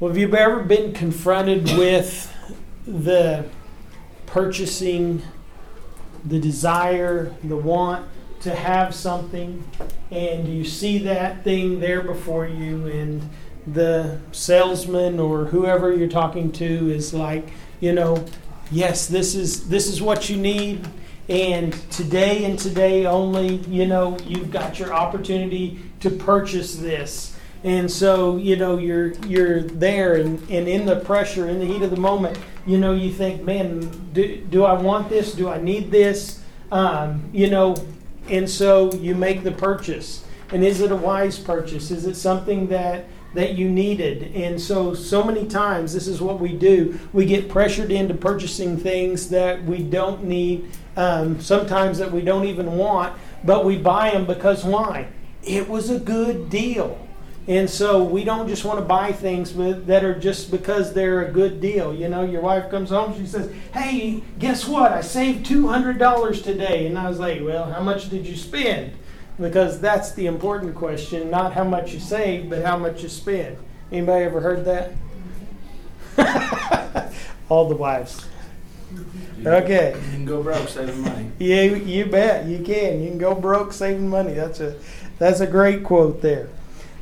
Well, have you ever been confronted with the purchasing, the desire, the want to have something, and you see that thing there before you, and the salesman or whoever you're talking to is like, you know, yes, this is this is what you need, and today and today only, you know, you've got your opportunity to purchase this. And so, you know, you're you're there and, and in the pressure, in the heat of the moment, you know, you think, man, do, do I want this? Do I need this? Um, you know, and so you make the purchase. And is it a wise purchase? Is it something that that you needed. And so, so many times, this is what we do. We get pressured into purchasing things that we don't need, um, sometimes that we don't even want, but we buy them because why? It was a good deal. And so we don't just want to buy things that are just because they're a good deal. You know, your wife comes home, she says, Hey, guess what? I saved $200 today. And I was like, Well, how much did you spend? Because that's the important question, not how much you save, but how much you spend. Anybody ever heard that? All the wives. Okay. You can go broke saving money. Yeah, you bet you can. You can go broke saving money. That's a that's a great quote there.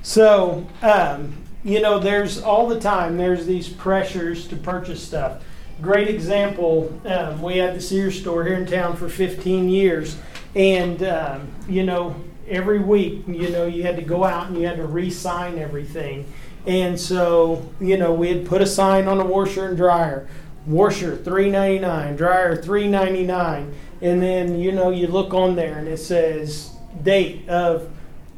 So, um, you know, there's all the time, there's these pressures to purchase stuff. Great example, um, we had the Sears store here in town for 15 years. And, um, you know, every week, you know, you had to go out and you had to re sign everything. And so, you know, we had put a sign on a washer and dryer. Washer three ninety nine, dryer three ninety nine, and then you know you look on there and it says date of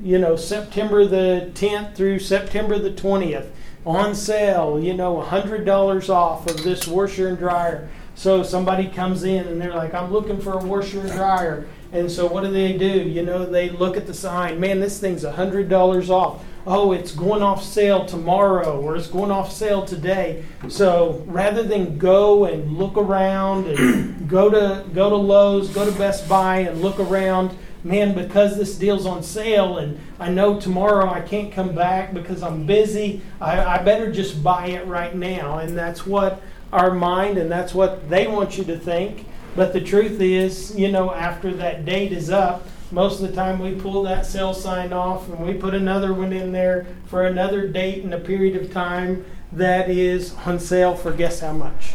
you know, September the 10th through September the 20th on sale, you know, $100 off of this washer and dryer. So somebody comes in and they're like, I'm looking for a washer and dryer. And so what do they do? You know, they look at the sign, man, this thing's $100 off. Oh, it's going off sale tomorrow or it's going off sale today. So rather than go and look around and go to go to Lowe's, go to Best Buy and look around man, because this deal's on sale and I know tomorrow I can't come back because I'm busy, I, I better just buy it right now. And that's what our mind and that's what they want you to think. But the truth is, you know, after that date is up, most of the time we pull that sale sign off and we put another one in there for another date and a period of time that is on sale for guess how much?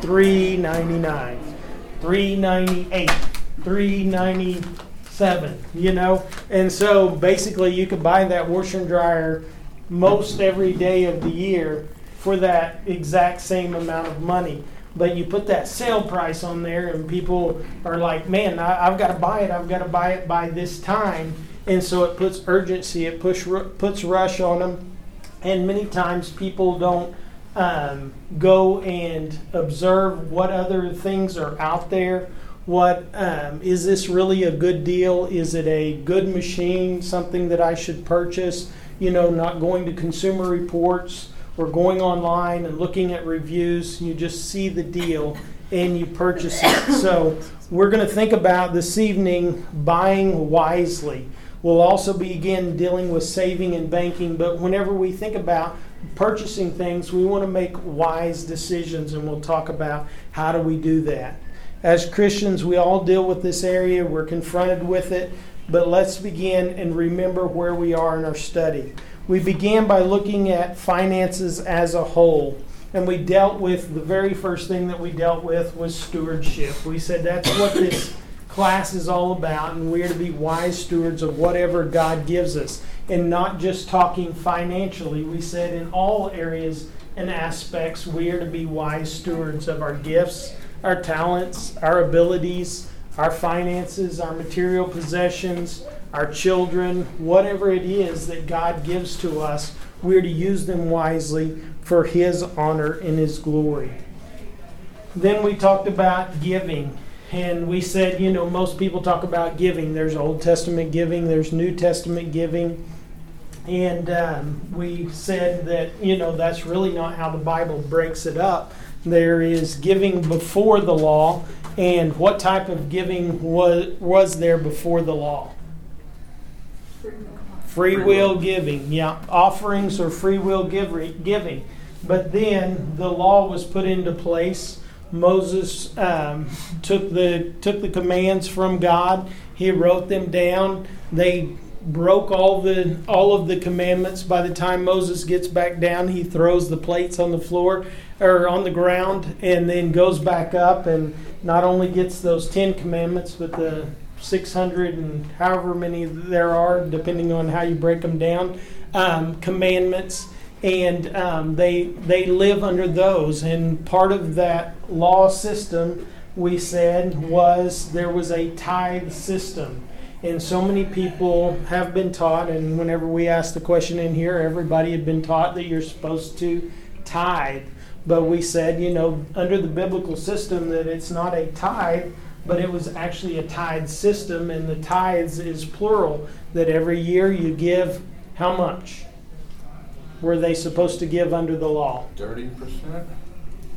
Three ninety nine, three ninety eight, three ninety seven, you know? And so basically, you could buy that washer and dryer most every day of the year for that exact same amount of money. But you put that sale price on there, and people are like, man, I, have got to buy it. I've got to buy it by this time. And so it puts urgency, it push, puts rush on them. And many times people don't um, go and observe what other things are out there what um, is this really a good deal? Is it a good machine, something that I should purchase? You know, not going to consumer reports or going online and looking at reviews. You just see the deal and you purchase it. So, we're going to think about this evening buying wisely. We'll also begin dealing with saving and banking, but whenever we think about purchasing things, we want to make wise decisions, and we'll talk about how do we do that. As Christians, we all deal with this area, we're confronted with it, but let's begin and remember where we are in our study. We began by looking at finances as a whole, and we dealt with the very first thing that we dealt with was stewardship. We said that's what this class is all about, and we are to be wise stewards of whatever God gives us, and not just talking financially. We said in all areas and aspects, we are to be wise stewards of our gifts our talents, our abilities, our finances, our material possessions, our children, whatever it is that God gives to us, we're to use them wisely for His honor and His glory. Then we talked about giving. And we said, you know, most people talk about giving. There's Old Testament giving, there's New Testament giving. And um, we said that, you know, that's really not how the Bible breaks it up. There is giving before the law, and what type of giving was, was there before the law? Free, free will, will giving, yeah. Offerings or free will giving. But then the law was put into place. Moses um, took the took the commands from God. He wrote them down. They broke all the all of the commandments. By the time Moses gets back down, he throws the plates on the floor or on the ground, and then goes back up and not only gets those ten commandments, but the 600 and however many there are, depending on how you break them down, um, commandments, and um, they they live under those. And part of that law system, we said, was there was a tithe system. And so many people have been taught, and whenever we asked the question in here, everybody had been taught that you're supposed to tithe. But we said, you know, under the biblical system, that it's not a tithe, but it was actually a tithe system, and the tithes is plural, that every year you give how much? Were they supposed to give under the law? 30%?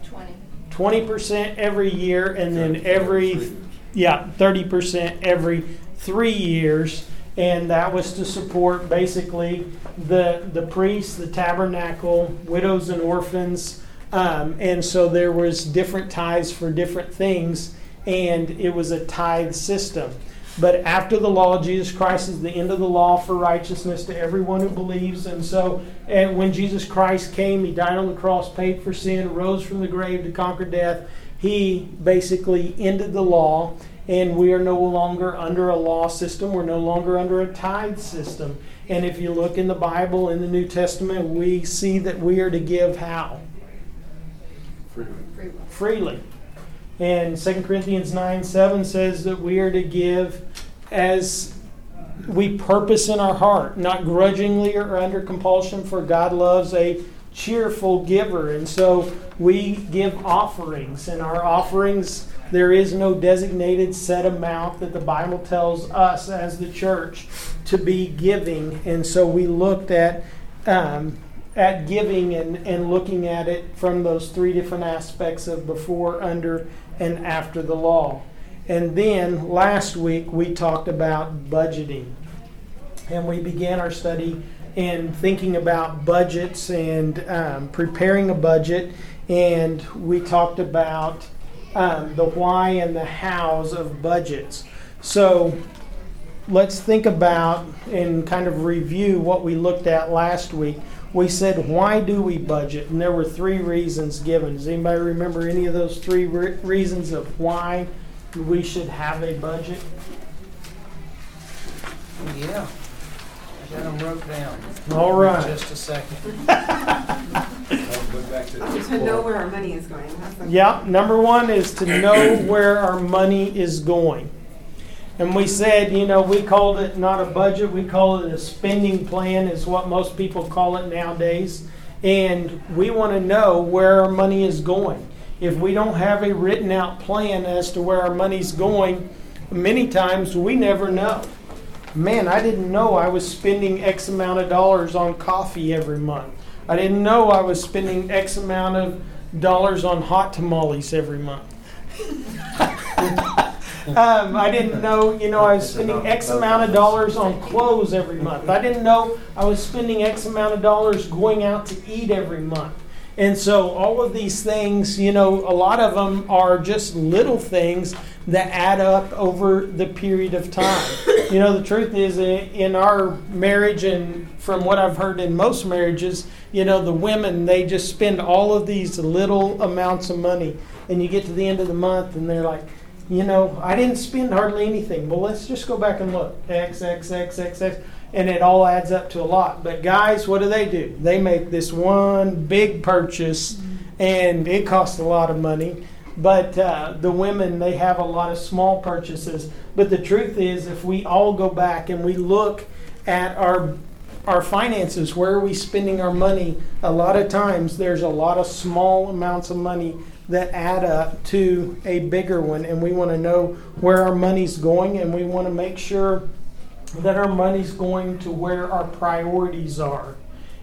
20. 20% every year, and then every, yeah, 30% every three years. And that was to support basically the, the priests, the tabernacle, widows and orphans. Um, and so there was different tithes for different things and it was a tithe system. But after the law, Jesus Christ is the end of the law for righteousness to everyone who believes. And so, and when Jesus Christ came, He died on the cross, paid for sin, rose from the grave to conquer death. He basically ended the law, and we are no longer under a law system. We're no longer under a tithe system. And if you look in the Bible, in the New Testament, we see that we are to give how? Freely. Freely. And 2 Corinthians 9 7 says that we are to give as we purpose in our heart, not grudgingly or under compulsion, for God loves a cheerful giver. And so we give offerings, and our offerings, there is no designated set amount that the Bible tells us as the church to be giving. And so we looked at. Um, at giving and, and looking at it from those three different aspects of before, under, and after the law. And then last week we talked about budgeting. And we began our study in thinking about budgets and um, preparing a budget. And we talked about um, the why and the hows of budgets. So let's think about and kind of review what we looked at last week we said, why do we budget? And there were three reasons given. Does anybody remember any of those three re- reasons of why we should have a budget? Yeah. I got them wrote down. All right. Just a second. To know where our money is going. Yeah, number one is to know where our money is going. And we said, you know, we called it not a budget, we call it a spending plan, is what most people call it nowadays. And we want to know where our money is going. If we don't have a written out plan as to where our money's going, many times we never know. Man, I didn't know I was spending X amount of dollars on coffee every month. I didn't know I was spending X amount of dollars on hot tamales every month. Um, I didn't know, you know, I was spending X amount of dollars on clothes every month. I didn't know I was spending X amount of dollars going out to eat every month. And so all of these things, you know, a lot of them are just little things that add up over the period of time. You know, the truth is in our marriage and from what I've heard in most marriages, you know, the women, they just spend all of these little amounts of money. And you get to the end of the month and they're like, you know, I didn't spend hardly anything. Well, let's just go back and look. X, X, X, X, X. And it all adds up to a lot. But guys, what do they do? They make this one big purchase and it costs a lot of money. But uh, the women, they have a lot of small purchases. But the truth is, if we all go back and we look at our our finances, where are we spending our money? A lot of times, there's a lot of small amounts of money that add up to a bigger one. And we want to know where our money's going, and we want to make sure that our money's going to where our priorities are.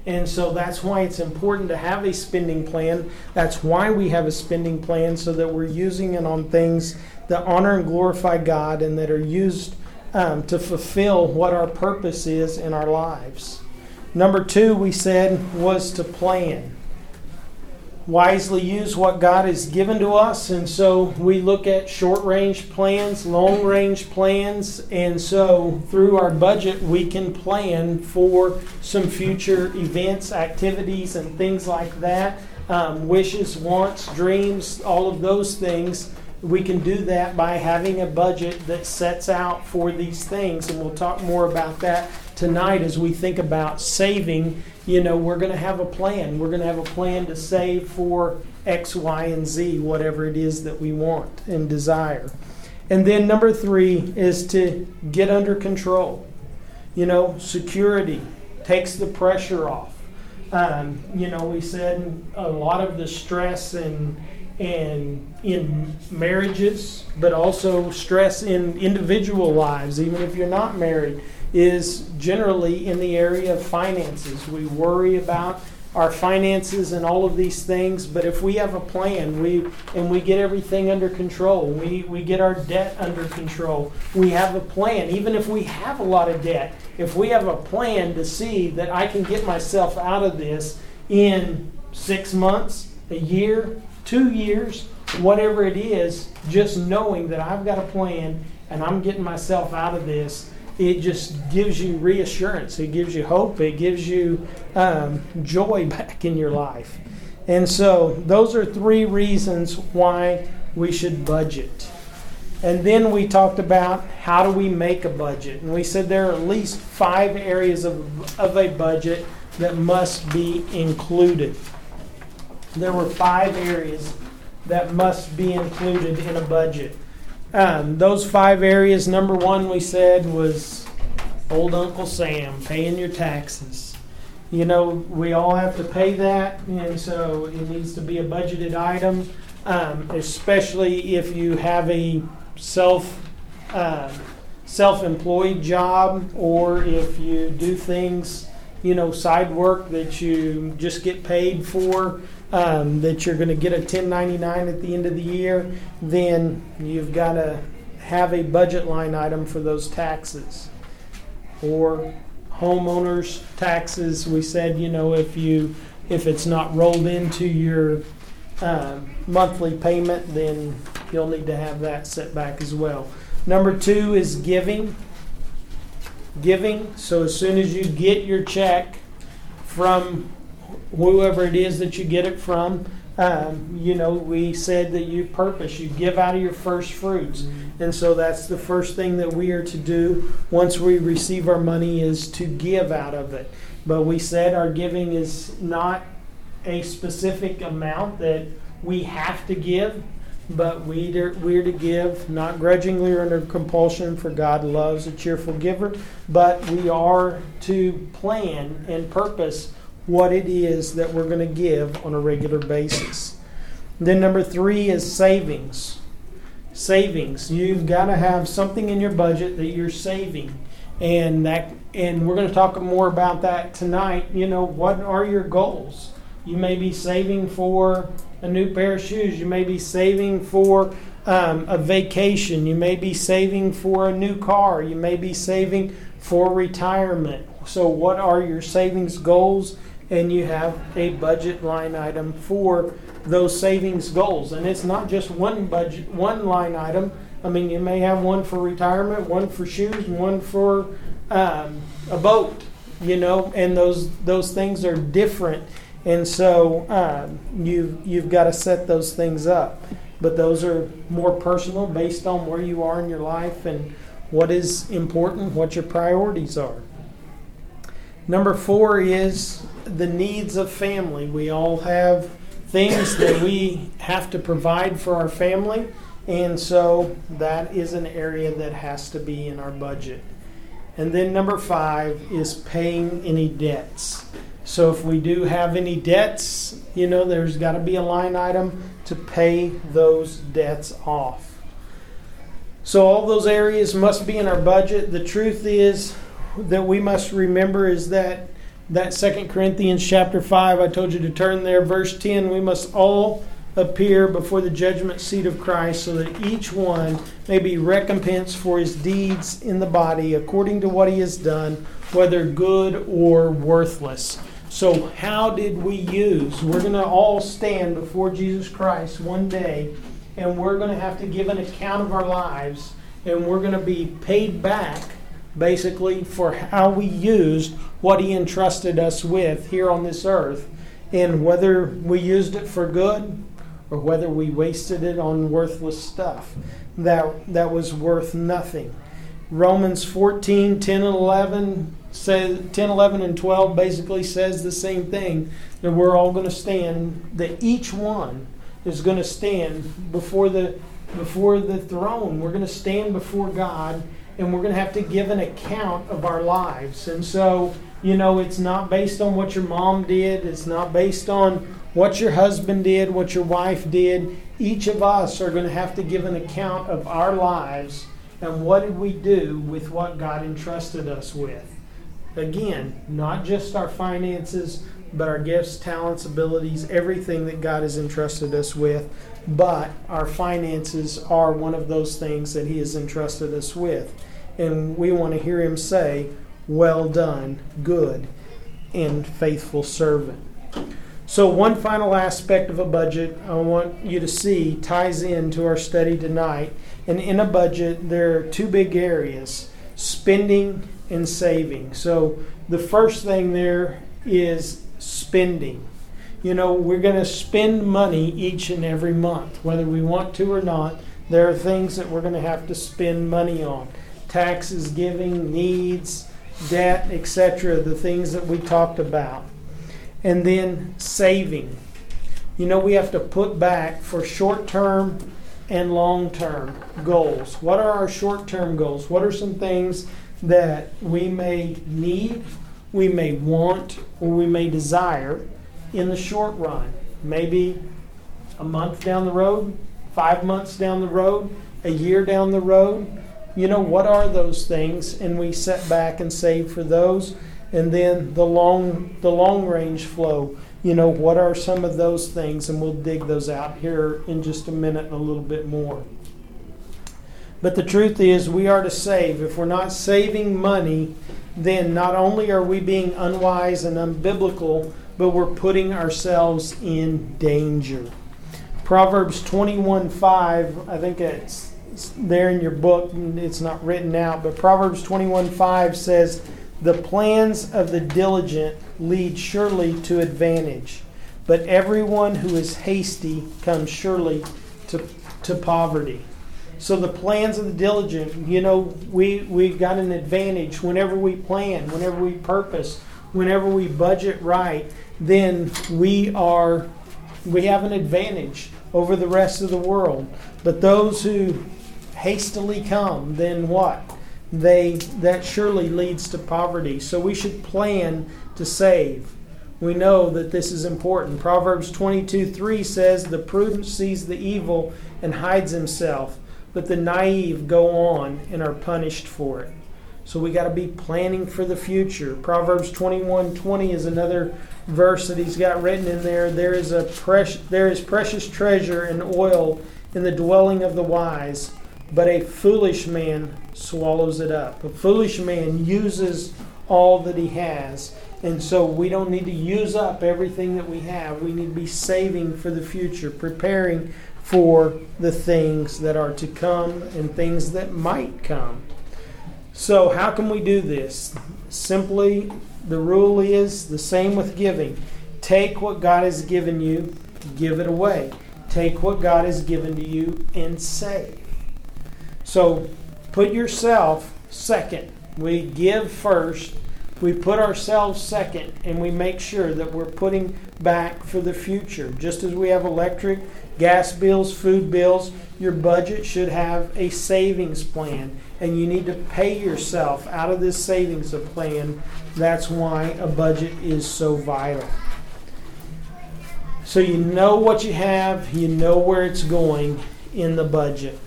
And so that's why it's important to have a spending plan. That's why we have a spending plan so that we're using it on things that honor and glorify God and that are used um, to fulfill what our purpose is in our lives. Number two, we said, was to plan. Wisely use what God has given to us. And so we look at short range plans, long range plans. And so through our budget, we can plan for some future events, activities, and things like that. Um, wishes, wants, dreams, all of those things. We can do that by having a budget that sets out for these things. And we'll talk more about that tonight as we think about saving, you know, we're going to have a plan. We're going to have a plan to save for X, Y, and Z, whatever it is that we want and desire. And then number three is to get under control. You know, security takes the pressure off. Um, you know, we said a lot of the stress and and in marriages, but also stress in individual lives, even if you're not married is generally in the area of finances. We worry about our finances and all of these things, but if we have a plan, we and we get everything under control, we, we get our debt under control. We have a plan, even if we have a lot of debt, if we have a plan to see that I can get myself out of this in six months, a year, two years, whatever it is, just knowing that I've got a plan and I'm getting myself out of this it just gives you reassurance. It gives you hope. It gives you um, joy back in your life. And so, those are three reasons why we should budget. And then we talked about how do we make a budget. And we said there are at least five areas of, of a budget that must be included. There were five areas that must be included in a budget. Um, those five areas, number one, we said was old Uncle Sam paying your taxes. You know, we all have to pay that, and so it needs to be a budgeted item, um, especially if you have a self uh, self-employed job or if you do things, you know, side work that you just get paid for um, that you're going to get a 1099 at the end of the year, then you've got to have a budget line item for those taxes. Or homeowners taxes, we said, you know, if you if it's not rolled into your uh, monthly payment, then you'll need to have that set back as well. Number two is giving. Giving. So as soon as you get your check from whoever it is that you get it from. Um, you know, we said that you purpose, you give out of your first fruits. And so that's the first thing that we are to do once we receive our money is to give out of it. But we said our giving is not a specific amount that we have to give, but we we're to give not grudgingly or under compulsion, for God loves a cheerful giver. But we are to plan and purpose what it is that we're going to give on a regular basis. Then, number three is savings. Savings. You've got to have something in your budget that you're saving. And that and we're going to talk more about that tonight. You know, what are your goals? You may be saving for a new pair of shoes. You may be saving for um, a vacation. You may be saving for a new car. You may be saving for retirement. So, what are your savings goals? And you have a budget line item for those savings goals. And it's not just one budget, one line item. I mean, you may have one for retirement, one for shoes, one for um, a boat. You know, and those those things are different, and so um, you you've got to set those things up. But those are more personal, based on where you are in your life and what is important, what your priorities are. Number four is the needs of family. We all have things that we have to provide for our family, and so that is an area that has to be in our budget. And then number five is paying any debts. So if we do have any debts, you know, there's got to be a line item to pay those debts off. So all those areas must be in our budget. The truth is that we must remember is that that Second Corinthians chapter 5, I told you to turn there, verse 10, we must all appear before the judgment seat of Christ, so that each one may be recompensed for his deeds in the body according to what he has done, whether good or worthless. So, how did we use? We're going to all stand before Jesus Christ one day, and we're going to have to give an account of our lives, and we're going to be paid back basically for how we used what he entrusted us with here on this earth. And whether we used it for good or whether we wasted it on worthless stuff that that was worth nothing. Romans 14 10 and 11 says 10 11 and 12 basically says the same thing that we're all going to stand that each one is going to stand before the before the throne. We're going to stand before god and we're going to have to give an account of our lives. And so, you know, it's not based on what your mom did, it's not based on what your husband did, what your wife did. Each of us are going to have to give an account of our lives and what did we do with what God entrusted us with. Again, not just our finances, but our gifts, talents, abilities, everything that God has entrusted us with. But our finances are one of those things that He has entrusted us with and we want to hear him say, Well done, good and faithful servant. So, one final aspect of a budget I want you to see ties into our study tonight. And in a budget, there are two big areas spending and saving. So, the first thing there is spending. You know, we're going to spend money each and every month, whether we want to or not. There are things that we're going to have to spend money on taxes, giving, needs, debt, etc., the things that we talked about. And then saving. You know, we have to put back for short term and long term goals. What are our short term goals? What are some things that we may need, we may want, or we may desire in the short run? Maybe a month down the road, five months down the road, a year down the road you know, what are those things? And we set back and save for those. And then the long, the long range flow, you know, what are some of those things? And we'll dig those out here in just a minute and a little bit more. But the truth is, we are to save. If we're not saving money, then not only are we being unwise and unbiblical, but we're putting ourselves in danger. Proverbs 21 5, I think it's there in your book. It's not written out, but Proverbs 21 5 says, The plans of the diligent lead surely to advantage, but everyone who is hasty comes surely to, to poverty. So the plans of the diligent, you know, we, we've got an advantage whenever we plan, whenever we purpose, whenever we budget right, then we are we have an advantage over the rest of the world. But those who hastily come, then what? They that surely leads to poverty. So we should plan to save. We know that this is important. Proverbs 22 3 says, The prudent sees the evil and hides himself, but the naive go on and are punished for it. So we got to be planning for the future. Proverbs 21 20 is another verse that he's got written in there. There is a precious, there is precious treasure and oil in the dwelling of the wise, but a foolish man swallows it up. A foolish man uses all that he has. And so we don't need to use up everything that we have. We need to be saving for the future, preparing for the things that are to come and things that might come. So, how can we do this? Simply, the rule is the same with giving. Take what God has given you, give it away. Take what God has given to you and save. So put yourself second. We give first. We put ourselves second, and we make sure that we're putting back for the future. Just as we have electric, gas bills, food bills, your budget should have a savings plan, and you need to pay yourself out of this savings plan. That's why a budget is so vital. So you know what you have, you know where it's going in the budget.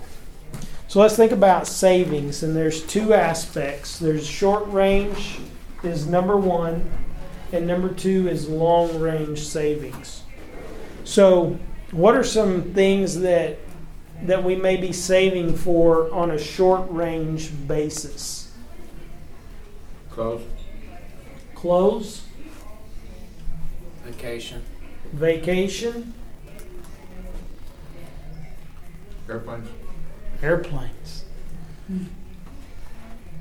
So let's think about savings, and there's two aspects. There's short range is number one, and number two is long range savings. So what are some things that that we may be saving for on a short range basis? Close. Clothes, Vacation. vacation, Airplanes. Airplanes.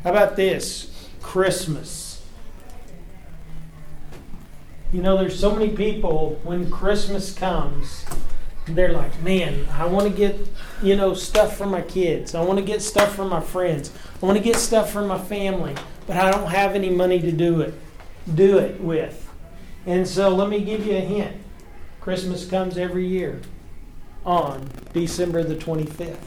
How about this? Christmas. You know, there's so many people when Christmas comes, they're like, man, I want to get, you know, stuff for my kids. I want to get stuff for my friends. I want to get stuff for my family, but I don't have any money to do it, do it with. And so let me give you a hint. Christmas comes every year on December the 25th.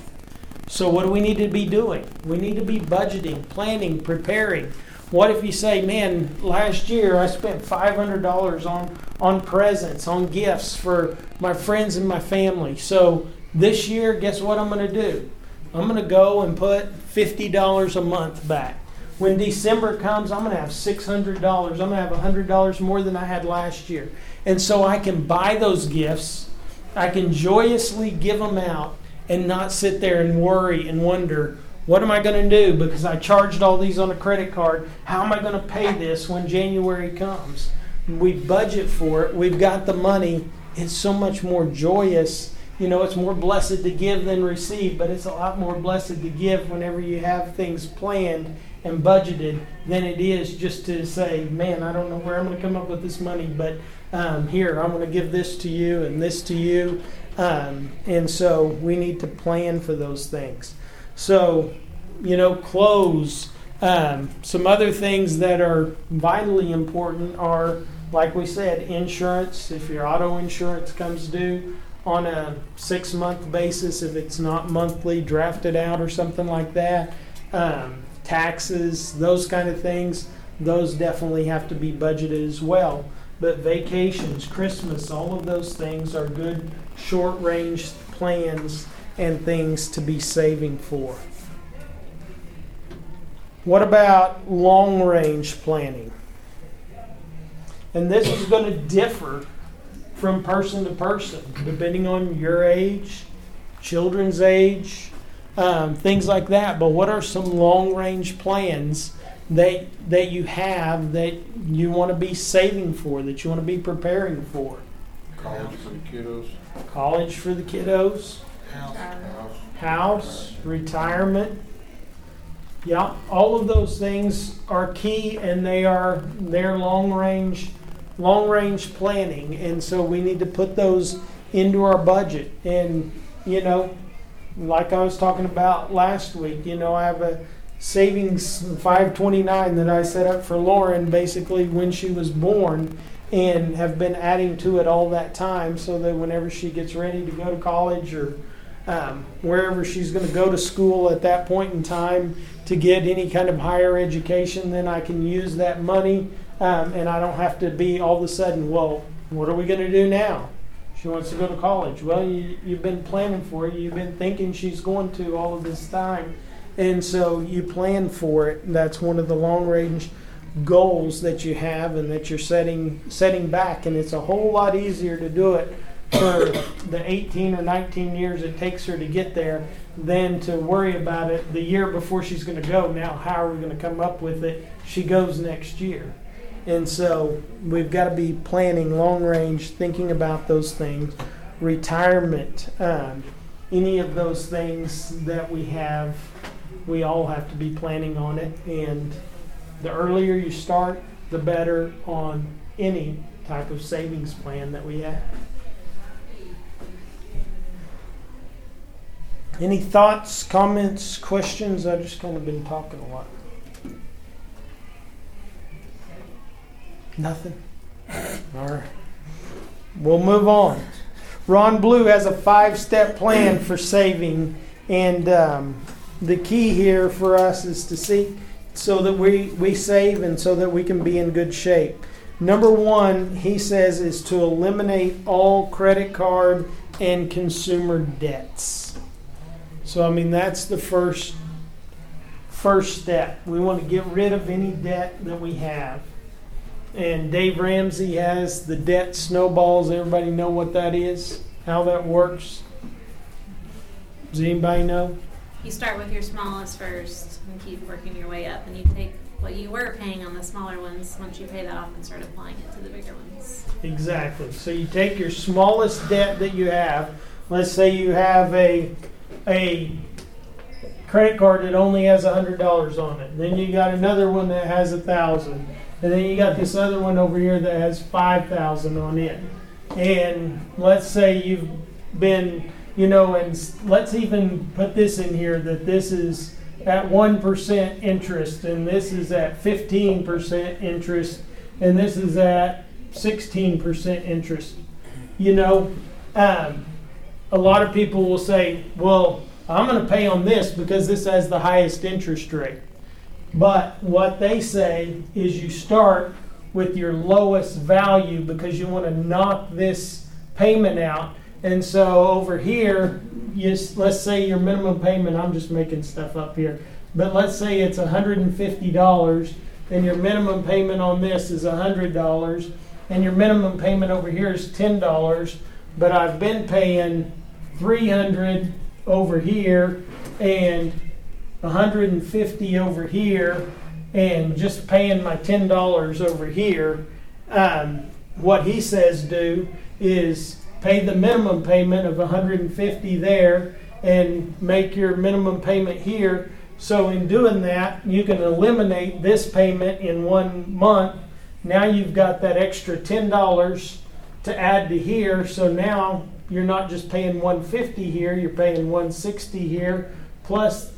So, what do we need to be doing? We need to be budgeting, planning, preparing. What if you say, man, last year I spent $500 on, on presents, on gifts for my friends and my family. So, this year, guess what I'm going to do? I'm going to go and put $50 a month back. When December comes, I'm going to have $600. I'm going to have $100 more than I had last year. And so I can buy those gifts, I can joyously give them out, and not sit there and worry and wonder, what am I going to do? Because I charged all these on a credit card. How am I going to pay this when January comes? We budget for it, we've got the money. It's so much more joyous. You know, it's more blessed to give than receive, but it's a lot more blessed to give whenever you have things planned and budgeted than it is just to say, man, I don't know where I'm going to come up with this money, but um, here, I'm going to give this to you and this to you. Um, and so we need to plan for those things. So, you know, clothes. Um, some other things that are vitally important are, like we said, insurance. If your auto insurance comes due on a six month basis, if it's not monthly, drafted out or something like that. Um, taxes, those kind of things, those definitely have to be budgeted as well. But vacations, Christmas, all of those things are good short range plans and things to be saving for. What about long range planning? And this is going to differ from person to person, depending on your age, children's age, um, things like that. But what are some long range plans that that you have that you want to be saving for, that you want to be preparing for? College for the kiddos. College for the kiddos, House. Retirement. Yeah, all of those things are key, and they are they're long range, long range planning, and so we need to put those into our budget. And you know, like I was talking about last week, you know, I have a savings 529 that I set up for Lauren basically when she was born and have been adding to it all that time so that whenever she gets ready to go to college or um, wherever she's going to go to school at that point in time to get any kind of higher education, then I can use that money um, and I don't have to be all of a sudden, well, what are we going to do now? She wants to go to college. Well, you, you've been planning for it. You've been thinking she's going to all of this time. And so you plan for it. That's one of the long range goals that you have and that you're setting setting back and it's a whole lot easier to do it for the 18 or 19 years it takes her to get there than to worry about it the year before she's going to go. Now how are we going to come up with it? She goes next year. And so we've got to be planning long range thinking about those things. Retirement um, any of those things that we have we all have to be planning on it and the earlier you start, the better on any type of savings plan that we have. Any thoughts, comments, questions? I've just kind of been talking a lot. Nothing? All right. We'll move on. Ron Blue has a five step plan for saving, and um, the key here for us is to see so that we, we save and so that we can be in good shape. Number one, he says, is to eliminate all credit card and consumer debts. So I mean that's the first first step. We want to get rid of any debt that we have. And Dave Ramsey has the debt snowballs. Everybody know what that is? how that works? Does anybody know? You start with your smallest first and keep working your way up, and you take what you were paying on the smaller ones once you pay that off and start applying it to the bigger ones. Exactly. So you take your smallest debt that you have. Let's say you have a a credit card that only has hundred dollars on it. Then you got another one that has a thousand, and then you got this other one over here that has five thousand on it. And let's say you've been, you know, and let's even put this in here that this is at one percent interest, and this is at fifteen percent interest, and this is at sixteen percent interest. You know, um, a lot of people will say, "Well, I'm going to pay on this because this has the highest interest rate." But what they say is you start with your lowest value because you want to knock this payment out. And so over here, you, let's say your minimum payment, I'm just making stuff up here, but let's say it's $150 and your minimum payment on this is $100 and your minimum payment over here is $10, but I've been paying 300 over here and 150 over here and just paying my $10 over here. Um, what he says do is pay the minimum payment of 150 there and make your minimum payment here. So in doing that, you can eliminate this payment in one month. Now you've got that extra $10 to add to here. So now you're not just paying 150 here, you're paying 160 here plus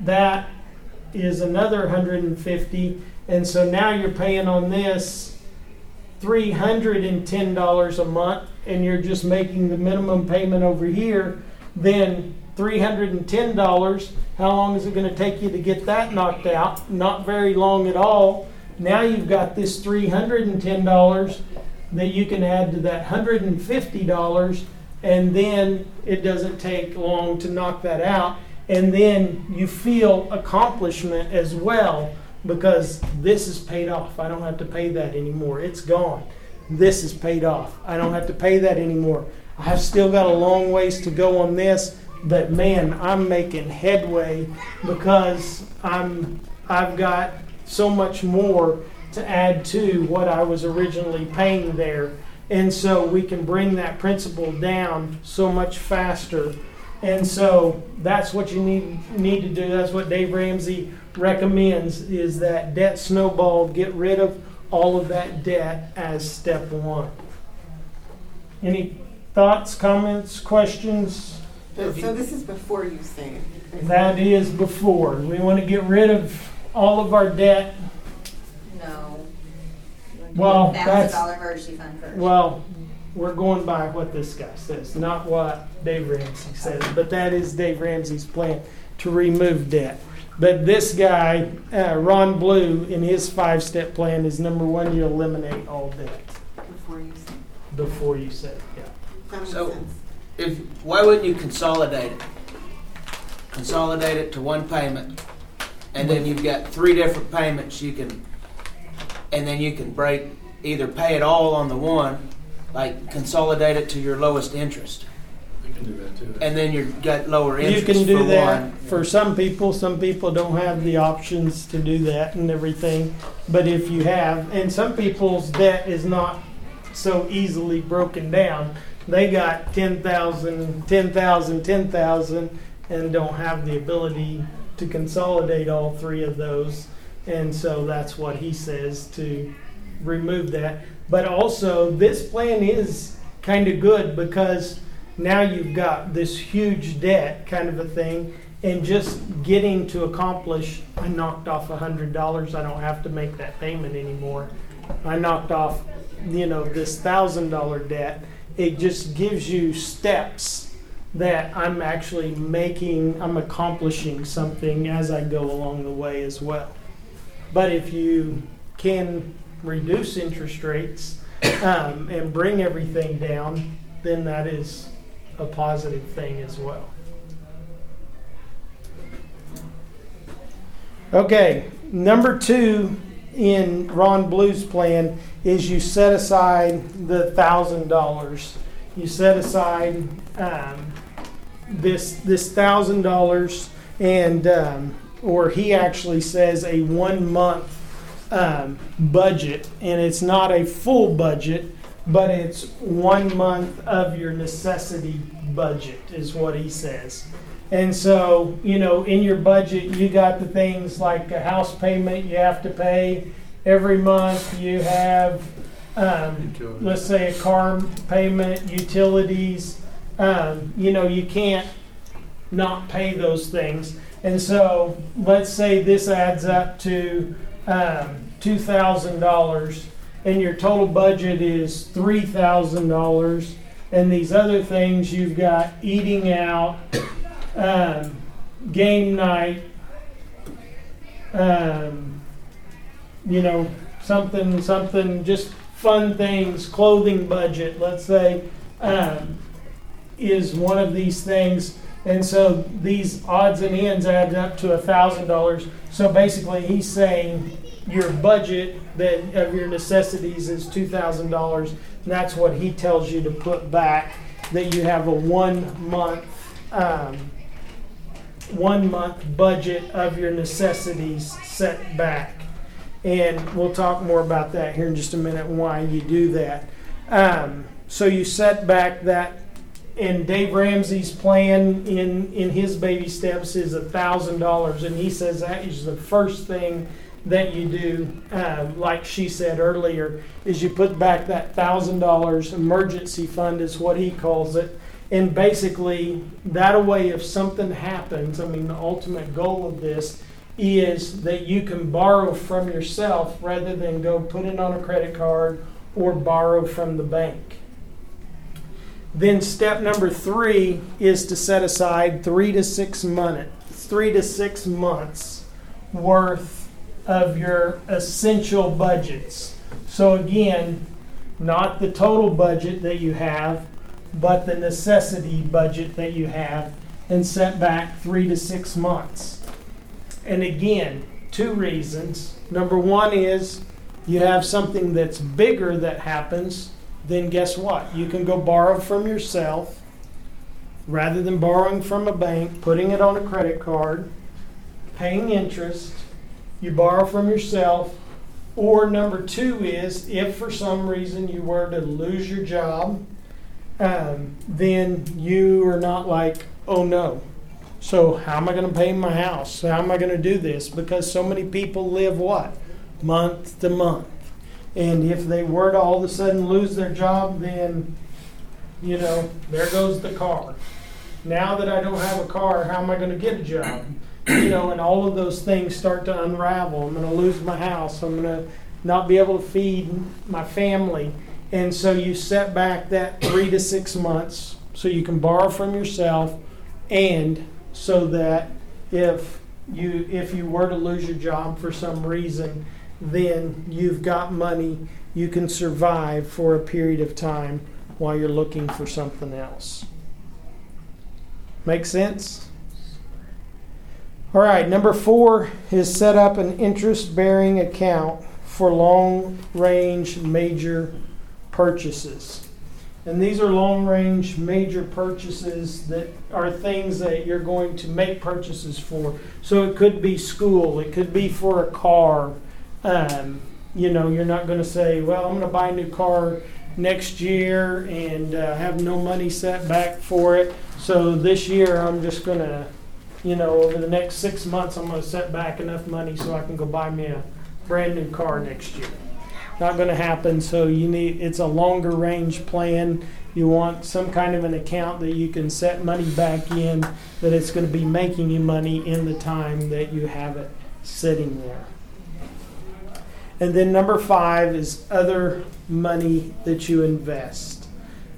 that is another 150 and so now you're paying on this $310 a month and you're just making the minimum payment over here then $310 how long is it going to take you to get that knocked out? Not very long at all. Now you've got this $310 that you can add to that $150 and then it doesn't take long to knock that out. And then you feel accomplishment as well because this is paid off. I don't have to pay that anymore. It's gone. This is paid off. I don't have to pay that anymore. I've still got a long ways to go on this, but man, I'm making headway because I'm I've got so much more to add to what I was originally paying there. And so we can bring that principal down so much faster and so that's what you need need to do. That's what Dave Ramsey recommends is that debt snowball, get rid of all of that debt as step one. Any thoughts, comments, questions? So this is before you save. That is before. We want to get rid of all of our debt. No. Well, that's- Thousand dollar emergency fund first. Well, we're going by what this guy says, not what Dave Ramsey says, but that is Dave Ramsey's plan to remove debt. But this guy, uh, Ron Blue, in his five step plan, is number one, you eliminate all debt Before you save. before you save. Yeah. That makes So- sense. If, why wouldn't you consolidate it? Consolidate it to one payment, and then you've got three different payments you can, and then you can break, either pay it all on the one, like consolidate it to your lowest interest, You can do that too. and then you've got lower You interest can do for that one. for some people. Some people don't have the options to do that and everything. But if you have, and some people's debt is not so easily broken down. They got 10,000, 10,000, 10,000 and don't have the ability to consolidate all three of those. And so that's what he says to remove that. But also, this plan is kind of good because now you've got this huge debt kind of a thing and just getting to accomplish i knocked off $100 i don't have to make that payment anymore. I knocked off you know this $1000 debt. It just gives you steps that i'm actually making i'm accomplishing something as i go along the way as well. But if you can reduce interest rates um, and bring everything down then that is a positive thing as well. Okay, number two in Ron Blue's plan is you set aside the thousand dollars you set aside um, this this thousand dollars, and um, or he actually says a one month um, budget, and it's not a full budget, but it's one month of your necessity budget, is what he says. And so, you know, in your budget, you got the things like a house payment you have to pay every month. You have, um, let's say, a car payment, utilities. Um, you know, you can't not pay those things. And so, let's say this adds up to um, $2,000 and your total budget is $3,000. And these other things you've got eating out, um, game night, um, you know, something, something, just fun things, clothing budget, let's say, um, is one of these things. And so these odds and ends add up to a thousand dollars. So basically, he's saying your budget that of your necessities is two thousand dollars. And that's what he tells you to put back. That you have a one month, um, one month budget of your necessities set back. And we'll talk more about that here in just a minute. Why you do that? Um, so you set back that and Dave Ramsey's plan in in his baby steps is a thousand dollars, and he says that is the first thing that you do. Uh, like she said earlier, is you put back that thousand dollars emergency fund is what he calls it, and basically that way if something happens, I mean the ultimate goal of this is that you can borrow from yourself rather than go put it on a credit card or borrow from the bank. Then step number three is to set aside three to six months, three to six months worth of your essential budgets. So again, not the total budget that you have, but the necessity budget that you have, and set back three to six months. And again, two reasons. Number one is you have something that's bigger that happens then guess what? You can go borrow from yourself rather than borrowing from a bank, putting it on a credit card, paying interest. You borrow from yourself. Or number two is if for some reason you were to lose your job, um, then you are not like, oh no. So how am I going to pay my house? How am I going to do this? Because so many people live what? Month to month. And if they were to all of a sudden lose their job, then, you know, there goes the car. Now that I don't have a car, how am I going to get a job? You know, and all of those things start to unravel. I'm going to lose my house. I'm going to not be able to feed my family. And so you set back that three to six months so you can borrow from yourself and so that if you if you were to lose your job for some reason, then you've got money you can survive for a period of time while you're looking for something else. Make sense? All right, number four is set up an interest bearing account for long range major purchases. And these are long range major purchases that are things that you're going to make purchases for. So it could be school, it could be for a car, um, you know, you're not going to say, well, I'm going to buy a new car next year and uh, have no money set back for it. So this year I'm just going to, you know, over the next six months, I'm going to set back enough money so I can go buy me a brand new car next year. Not going to happen. So you need, it's a longer range plan. You want some kind of an account that you can set money back in that it's going to be making you money in the time that you have it sitting there. And then number five is other money that you invest.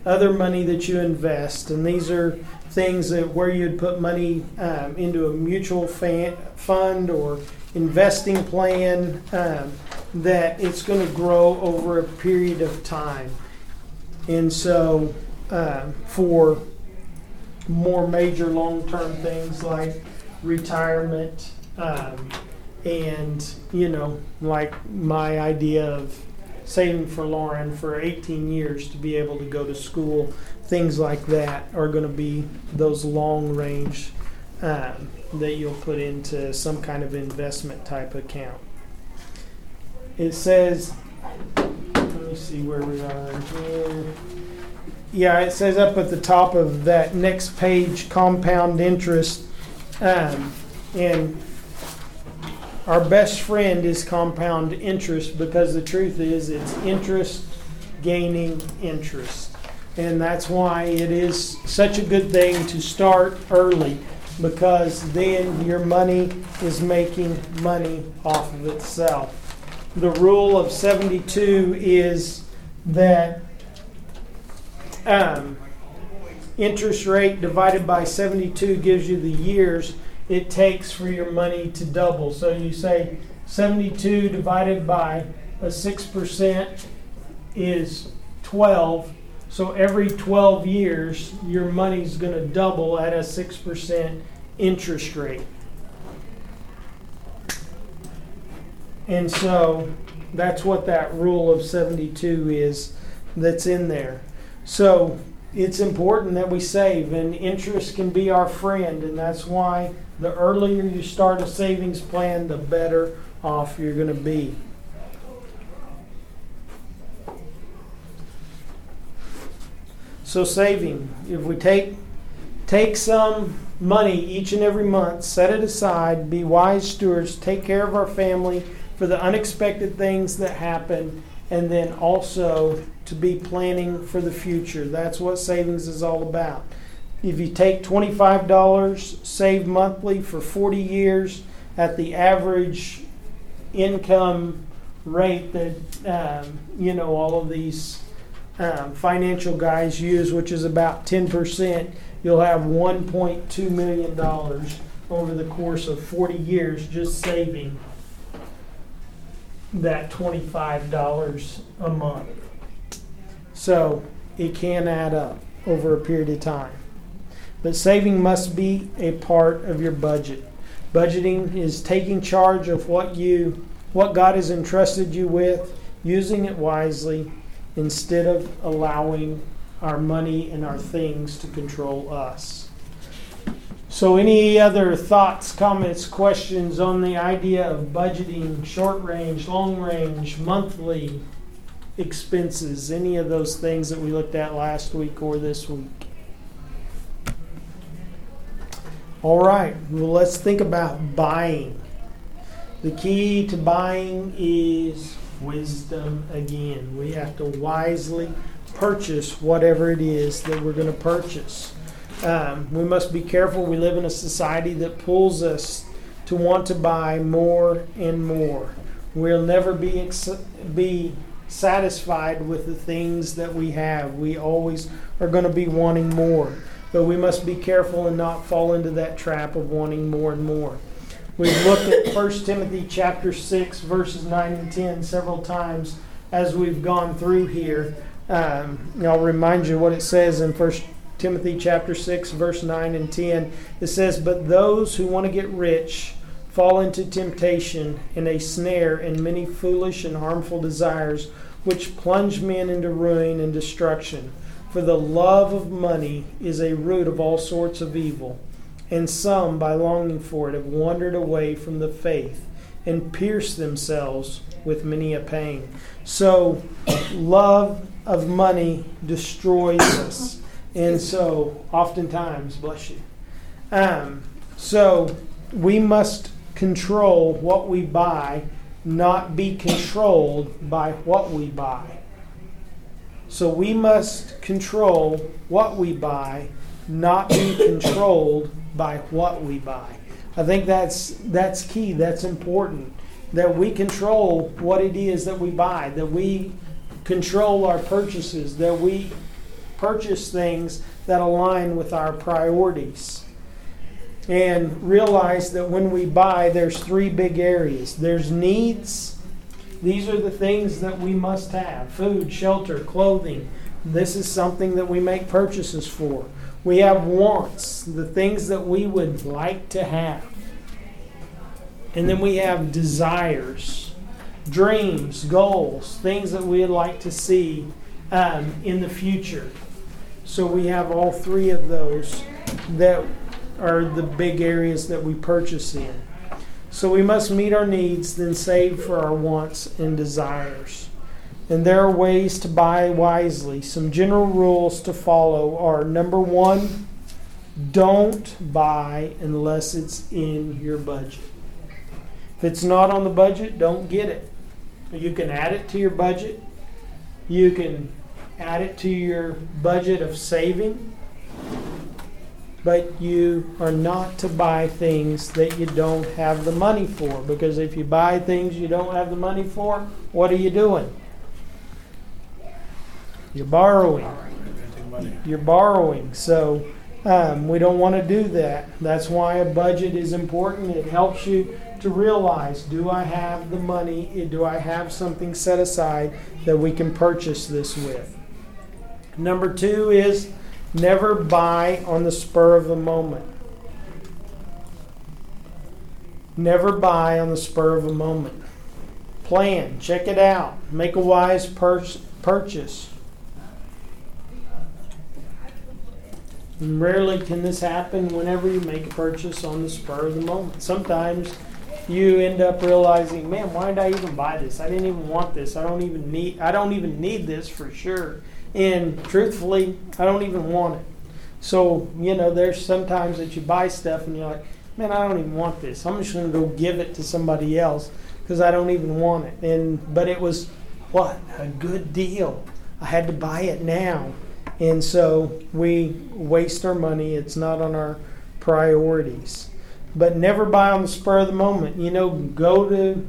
Other money that you invest. And these are things that where you'd put money um, into a mutual fan, fund or investing plan um, that it's going to grow over a period of time. And so um, for more major long term things like retirement, um, and you know like my idea of saving for Lauren for 18 years to be able to go to school. Things like that are going to be those long range um, that you'll put into some kind of investment type account. It says, let me see where we are here. Yeah, it says up at the top of that next page, compound interest. Um, and our best friend is compound interest because the truth is it's interest gaining interest. And that's why it is such a good thing to start early because then your money is making money off of itself. The rule of 72 is that um, interest rate divided by 72 gives you the years it takes for your money to double. So you say 72 divided by a 6% is 12. So every 12 years, your money's going to double at a 6% interest rate. And so that's what that rule of 72 is that's in there. So it's important that we save, and interest can be our friend, and that's why the earlier you start a savings plan, the better off you're going to be. So saving, if we take take some money each and every month, set it aside, be wise stewards, take care of our family for the unexpected things that happen, and then also to be planning for the future. That's what savings is all about. If you take $25 saved monthly for 40 years at the average income rate that um, you know all of these um, financial guys use, which is about 10%, you'll have $1.2 million over the course of 40 years just saving that $25 a month. So it can add up over a period of time. But saving must be a part of your budget. Budgeting is taking charge of what you what God has entrusted you with, using it wisely instead of allowing our money and our things to control us. So, any other thoughts, comments, questions on the idea of budgeting, short range, long range, monthly expenses, any of those things that we looked at last week or this week? All right, well, let's think about buying. The key to buying is wisdom again. We have to wisely purchase whatever it is that we're going to purchase. Um, we must be careful. We live in a society that pulls us to want to buy more and more. We'll never be ex- be satisfied with the things that we have. We always are going to be wanting more. But we must be careful and not fall into that trap of wanting more and more. We've looked at 1 Timothy chapter 6 verses 9 and 10 several times as we've gone through here. Um, I'll remind you what it says in 1 Timothy chapter 6 verse 9 and 10. It says, "But those who want to get rich fall into temptation and a snare and many foolish and harmful desires which plunge men into ruin and destruction." For the love of money is a root of all sorts of evil, and some, by longing for it, have wandered away from the faith and pierced themselves with many a pain. So, love of money destroys us. And so, oftentimes, bless you. Um, so, we must control what we buy, not be controlled by what we buy. So we must control what we buy, not be controlled by what we buy. I think that's that's key. That's important that we control what it is that we buy, that we control our purchases, that we purchase things that align with our priorities. And realize that when we buy, there's three big areas. There's needs, these are the things that we must have food, shelter, clothing. This is something that we make purchases for. We have wants, the things that we would like to have. And then we have desires, dreams, goals, things that we'd like to see um, in the future. So we have all three of those that are the big areas that we purchase in. So we must meet our needs, then save for our wants and desires. And there are ways to buy wisely. Some general rules to follow are number one, don't buy unless it's in your budget. If it's not on the budget, don't get it. You can add it to your budget. You can add it to your budget of saving. But you are not to buy things that you don't have the money for. Because if you buy things you don't have the money for, what are you doing? You're borrowing. You're borrowing. So um, we don't want to do that. That's why a budget is important. It helps you to realize do I have the money? Do I have something set aside that we can purchase this with? Number two is never buy on the spur of the moment. Never buy on the spur of a moment. Plan, check it out, make a wise pur- purchase. And rarely can this happen whenever you make a purchase on the spur of the moment. Sometimes you end up realizing, man, why did I even buy this? I didn't even want this. I don't even need I don't even need this for sure. And truthfully, I don't even want it. So, you know, there's sometimes that you buy stuff and you're like, man, I don't even want this. I'm just going to go give it to somebody else because I don't even want it. And but it was what? A good deal. I had to buy it now. And so we waste our money. It's not on our priorities. But never buy on the spur of the moment. You know, go to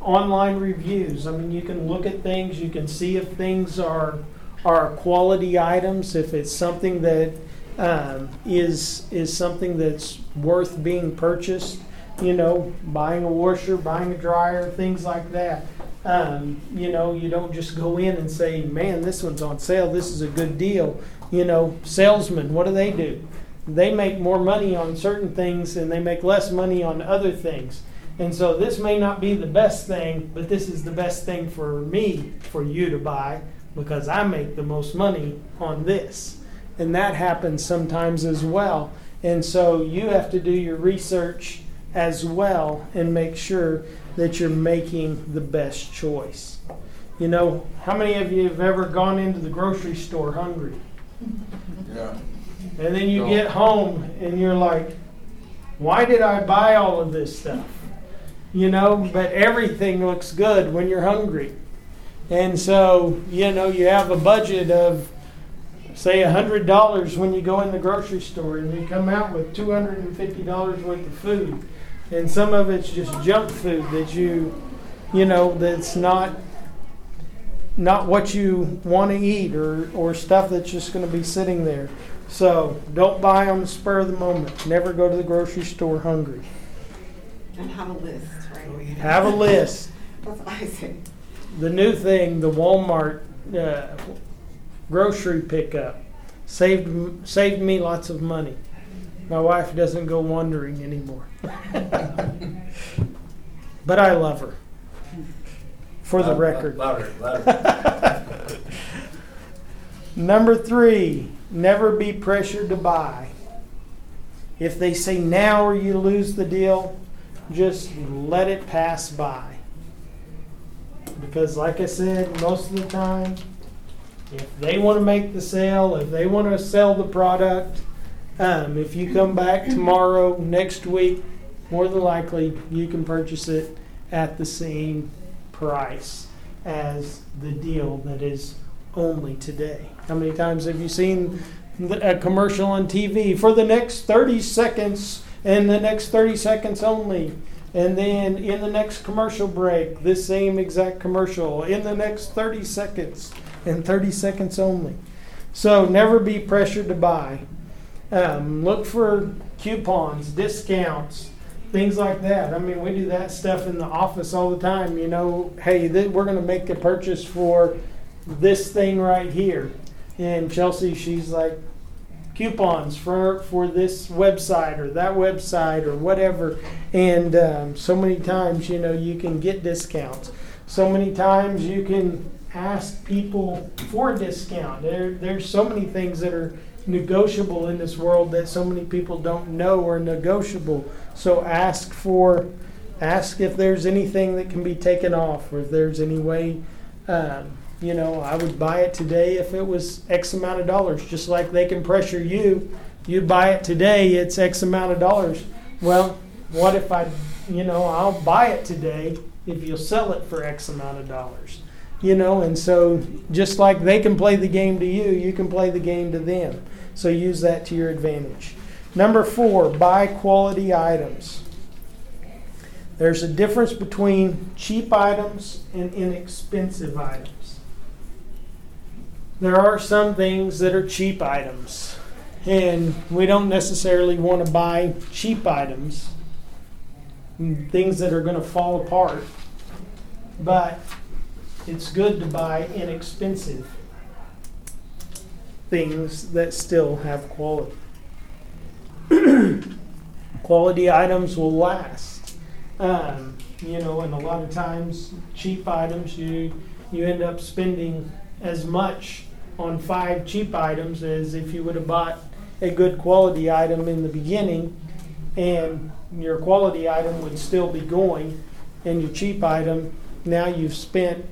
online reviews. I mean, you can look at things, you can see if things are are quality items, if it's something that um, is is something that's worth being purchased. You know, buying a washer, buying a dryer, things like that. Um, you know, you don't just go in and say, "Man, this one's on sale. This is a good deal." You know, salesmen, what do they do? They make more money on certain things and they make less money on other things. And so this may not be the best thing, but this is the best thing for me for you to buy because I make the most money on this. And that happens sometimes as well. And so you have to do your research as well and make sure that you're making the best choice. You know, how many of you have ever gone into the grocery store hungry? Yeah. And then you get home and you're like, why did I buy all of this stuff? You know, but everything looks good when you're hungry. And so, you know, you have a budget of, say, $100 when you go in the grocery store and you come out with $250 worth of food. And some of it's just junk food that you, you know, that's not not what you want to eat or, or stuff that's just going to be sitting there. So don't buy on the spur of the moment. Never go to the grocery store hungry. And have a list, right? Have a list. That's what I say. The new thing, the Walmart uh, grocery pickup, saved saved me lots of money. My wife doesn't go wandering anymore. but I love her. For the record. Louder, louder. Number three, never be pressured to buy. If they say now or you lose the deal, just let it pass by. Because, like I said, most of the time, if they want to make the sale, if they want to sell the product, um, if you come back tomorrow, next week, more than likely you can purchase it at the same price as the deal that is only today. How many times have you seen a commercial on TV for the next 30 seconds and the next 30 seconds only? And then in the next commercial break, this same exact commercial in the next 30 seconds and 30 seconds only. So never be pressured to buy. Um, look for coupons, discounts, things like that. I mean, we do that stuff in the office all the time. You know, hey, th- we're going to make a purchase for this thing right here. And Chelsea, she's like, coupons for for this website or that website or whatever. And um, so many times, you know, you can get discounts. So many times you can ask people for a discount. There, there's so many things that are negotiable in this world that so many people don't know are negotiable. So ask for, ask if there's anything that can be taken off, or if there's any way. Um, you know, I would buy it today if it was X amount of dollars. Just like they can pressure you, you buy it today, it's X amount of dollars. Well, what if I, you know, I'll buy it today if you'll sell it for X amount of dollars. You know, and so just like they can play the game to you, you can play the game to them. So use that to your advantage. Number four, buy quality items. There's a difference between cheap items and inexpensive items. There are some things that are cheap items, and we don't necessarily want to buy cheap items, things that are going to fall apart, but it's good to buy inexpensive things that still have quality. quality items will last. Um, you know, and a lot of times, cheap items, you you end up spending as much on five cheap items as if you would have bought a good quality item in the beginning, and your quality item would still be going, and your cheap item now you've spent,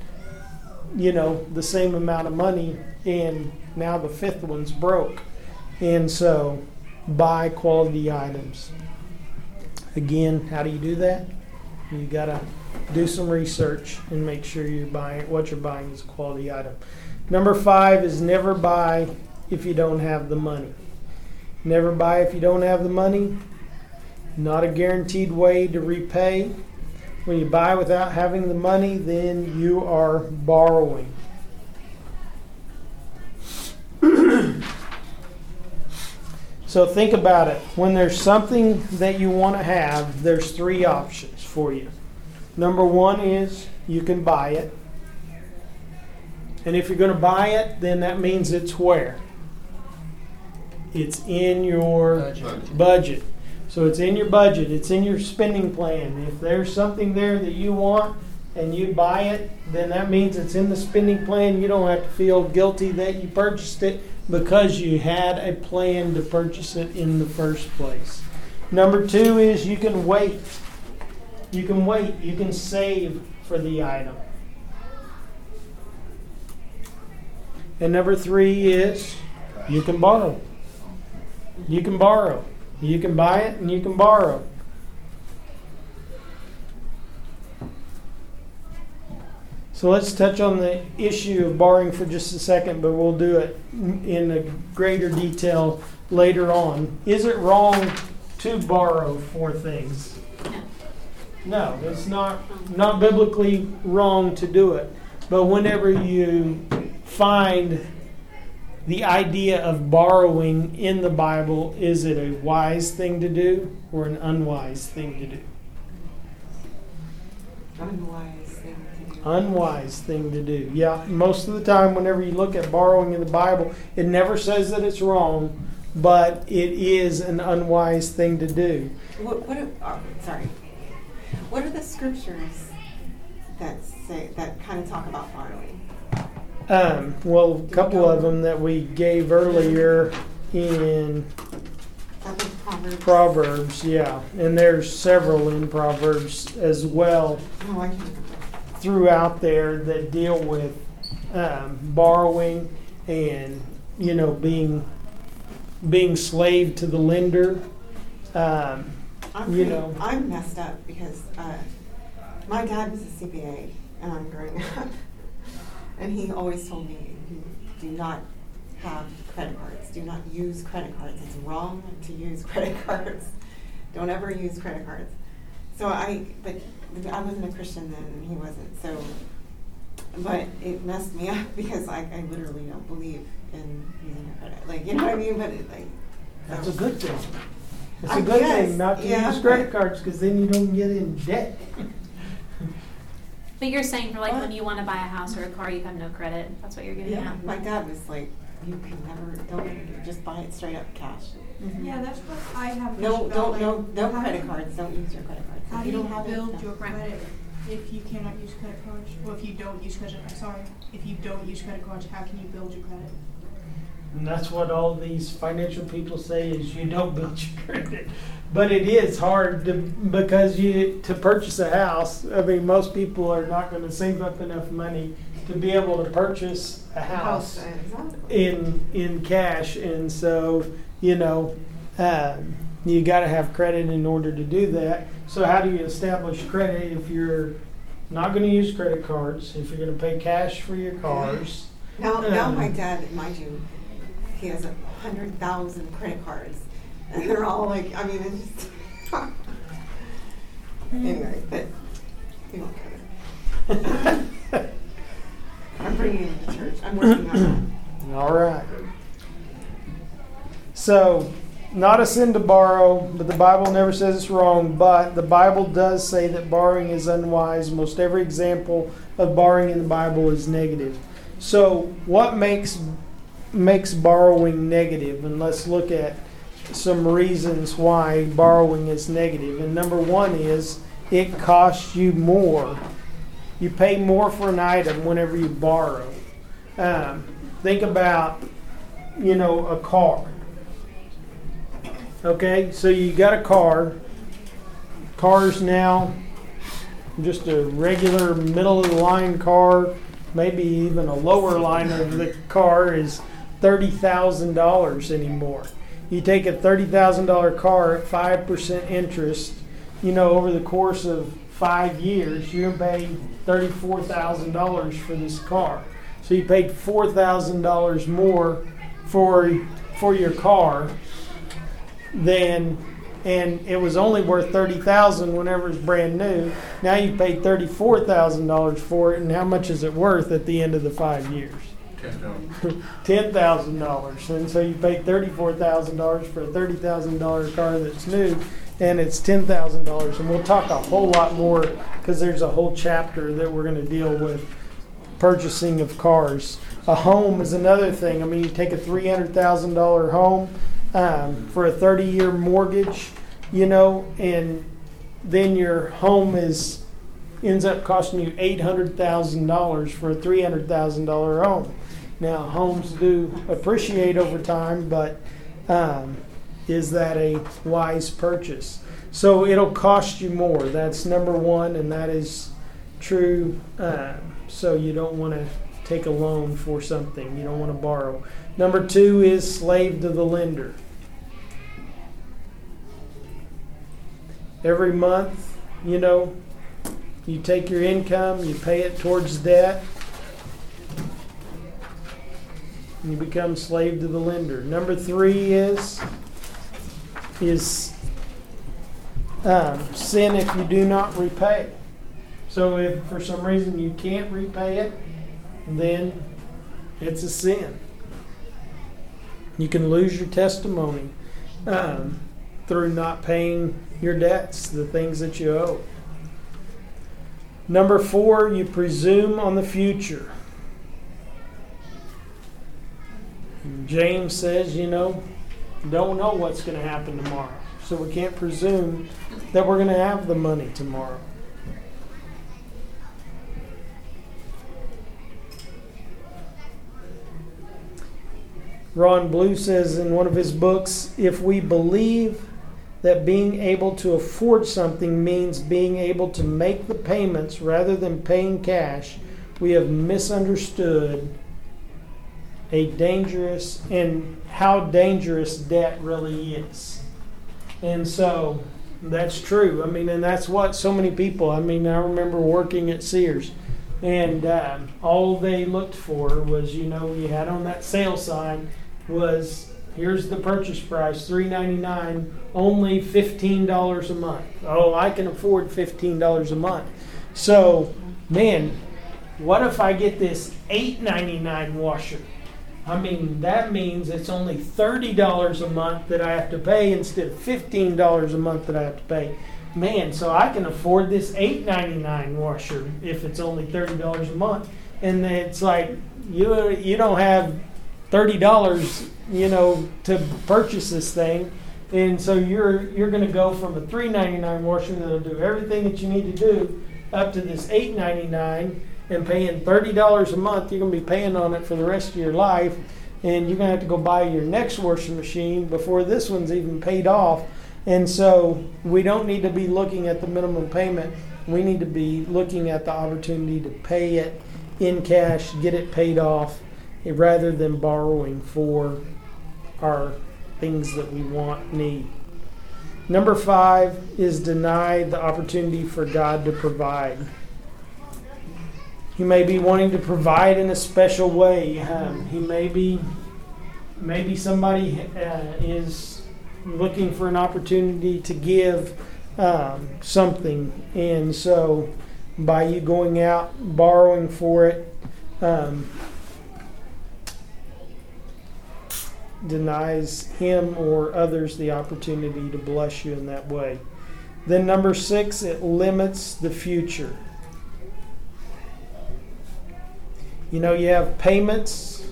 you know, the same amount of money, and now the fifth one's broke, and so buy quality items. Again, how do you do that? You gotta do some research and make sure you're buying what you're buying is a quality item. Number five is never buy if you don't have the money. Never buy if you don't have the money. Not a guaranteed way to repay. When you buy without having the money, then you are borrowing. so think about it. When there's something that you want to have, there's three options for you. Number one is you can buy it. And if you're going to buy it, then that means it's where? It's in your Budget. budget. So it's in your budget, it's in your spending plan. If there's something there that you want and you buy it, then that means it's in the spending plan. You don't have to feel guilty that you purchased it because you had a plan to purchase it in the first place. Number two is you can wait. You can wait. You can save for the item. And number three is you can borrow. You can borrow. You can buy it and you can borrow. So let's touch on the issue of borrowing for just a second, but we'll do it in a greater detail later on. Is it wrong to borrow for things? No, it's not not biblically wrong to do it. But whenever you find the idea of borrowing in the Bible, is it a wise thing to do or an unwise thing to do? Unwise thing to do. Unwise thing to do. Yeah, most of the time, whenever you look at borrowing in the Bible, it never says that it's wrong, but it is an unwise thing to do. What, what are, oh, sorry. What are the scriptures that say, that kind of talk about borrowing? Um, well, a couple of them that we gave earlier in Proverbs. Proverbs, yeah, and there's several in Proverbs as well I can't remember. throughout there that deal with um, borrowing and you know being being slave to the lender. Um, I'm You know. I'm messed up because uh, my dad was a CPA um, growing up, and he always told me, "Do not have credit cards. Do not use credit cards. It's wrong to use credit cards. Don't ever use credit cards." So I, but I wasn't a Christian then, and he wasn't. So, but it messed me up because I, I literally don't believe in using credit. Like you know what I mean? But it, like. that's a good thing. It's a good guess, thing not to yeah. use credit cards because then you don't get in debt. But you're saying for like What? when you want to buy a house or a car, you have no credit. That's what you're getting Yeah, at. my dad was like, you can never, don't ever do just buy it straight up cash. Mhm. Yeah, that's what I have. No, just felt don't, no, no credit cards, don't use your credit cards. How If do you don't have it, build no. your credit? If you cannot use credit cards, well, if you don't use credit, I'm sorry, if you don't use credit cards, how can you build your credit? And that's what all these financial people say is you don't build your credit. But it is hard to, because you to purchase a house. I mean, most people are not going to save up enough money to be able to purchase a house Exactly. in in cash, and so you know um, you got to have credit in order to do that. So how do you establish credit if you're not going to use credit cards? If you're going to pay cash for your cars? Now, now Um, my dad, mind you, he has a hundred thousand credit cards, and they're all like, I mean, it's just anyway. But won't go there. I'm bringing him to church. I'm working on it. All right. So, not a sin to borrow, but the Bible never says it's wrong. But the Bible does say that borrowing is unwise. Most every example of borrowing in the Bible is negative. So, what makes makes borrowing negative? And let's look at some reasons why borrowing is negative. And number one is it costs you more. You pay more for an item whenever you borrow. Um, think about, you know, a car. Okay, so you got a car. Car's now just a regular middle of the line car, maybe even a lower line of the car is thirty thousand dollars anymore. You take a thirty thousand dollar car at five percent interest, you know, over the course of five years, you're paying thirty-four thousand dollars for this car. So you paid four thousand dollars more for for your car than and it was only worth thirty thousand whenever it's brand new. Now you paid thirty four thousand dollars for it, and how much is it worth at the end of the five years? Ten thousand dollars, and so you paid thirty-four thousand dollars for a thirty thousand dollar car that's new, and it's ten thousand dollars. And we'll talk a whole lot more because there's a whole chapter that we're going to deal with purchasing of cars. A home is another thing. I mean, you take a three hundred thousand dollar home um, for a thirty-year mortgage, you know, and then your home is ends up costing you eight hundred thousand dollars for a three hundred thousand dollar home. Now, homes do appreciate over time, but um, is that a wise purchase? So it'll cost you more. That's number one, and that is true. Uh, so you don't want to take a loan for something. You don't want to borrow. Number two is slave to the lender. Every month, you know, you take your income, you pay it towards debt, and you become slave to the lender. Number three is is um, sin if you do not repay. So if for some reason you can't repay it, then it's a sin. You can lose your testimony um, through not paying your debts, the things that you owe. Number four, you presume on the future. James says, you know, don't know what's going to happen tomorrow. So we can't presume that we're going to have the money tomorrow. Ron Blue says in one of his books if we believe that being able to afford something means being able to make the payments rather than paying cash, we have misunderstood a dangerous and how dangerous debt really is. And so that's true. I mean, and that's what so many people, I mean, I remember working at Sears. And uh, all they looked for was, you know, you had on that sale sign was here's the purchase price, three ninety nine, only fifteen dollars a month. Oh, I can afford fifteen dollars a month. So, man, what if I get this eight ninety nine washer? I mean, that means it's only thirty dollars a month that I have to pay instead of fifteen dollars a month that I have to pay. Man, so I can afford this eight ninety nine washer if it's only thirty dollars a month. And it's like you you don't have thirty dollars, you know, to purchase this thing, and so you're you're going to go from a three ninety nine washer that'll do everything that you need to do up to this eight ninety nine and paying thirty dollars a month, you're gonna be paying on it for the rest of your life, and you're gonna have to go buy your next washing machine before this one's even paid off. And so we don't need to be looking at the minimum payment. We need to be looking at the opportunity to pay it in cash, get it paid off, rather than borrowing for our things that we want, need. Number five is deny the opportunity for God to provide. He may be wanting to provide in a special way. Um, he may be, maybe somebody uh, is looking for an opportunity to give um, something, and so by you going out borrowing for it, um, denies him or others the opportunity to bless you in that way. Then, number six, it limits the future. You know, you have payments,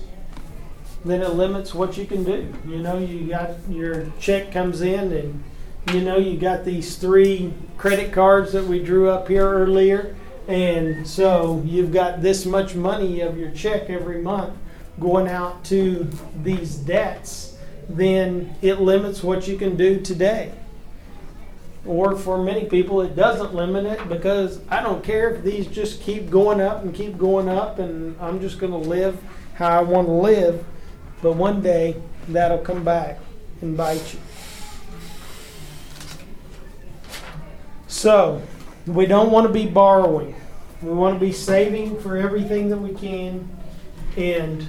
then it limits what you can do. You know, you got your check comes in, and you know, you got these three credit cards that we drew up here earlier. And so you've got this much money of your check every month going out to these debts, then it limits what you can do today. Or for many people, it doesn't limit it because I don't care if these just keep going up and keep going up, and I'm just going to live how I want to live. But one day, that'll come back and bite you. So, we don't want to be borrowing. We want to be saving for everything that we can. And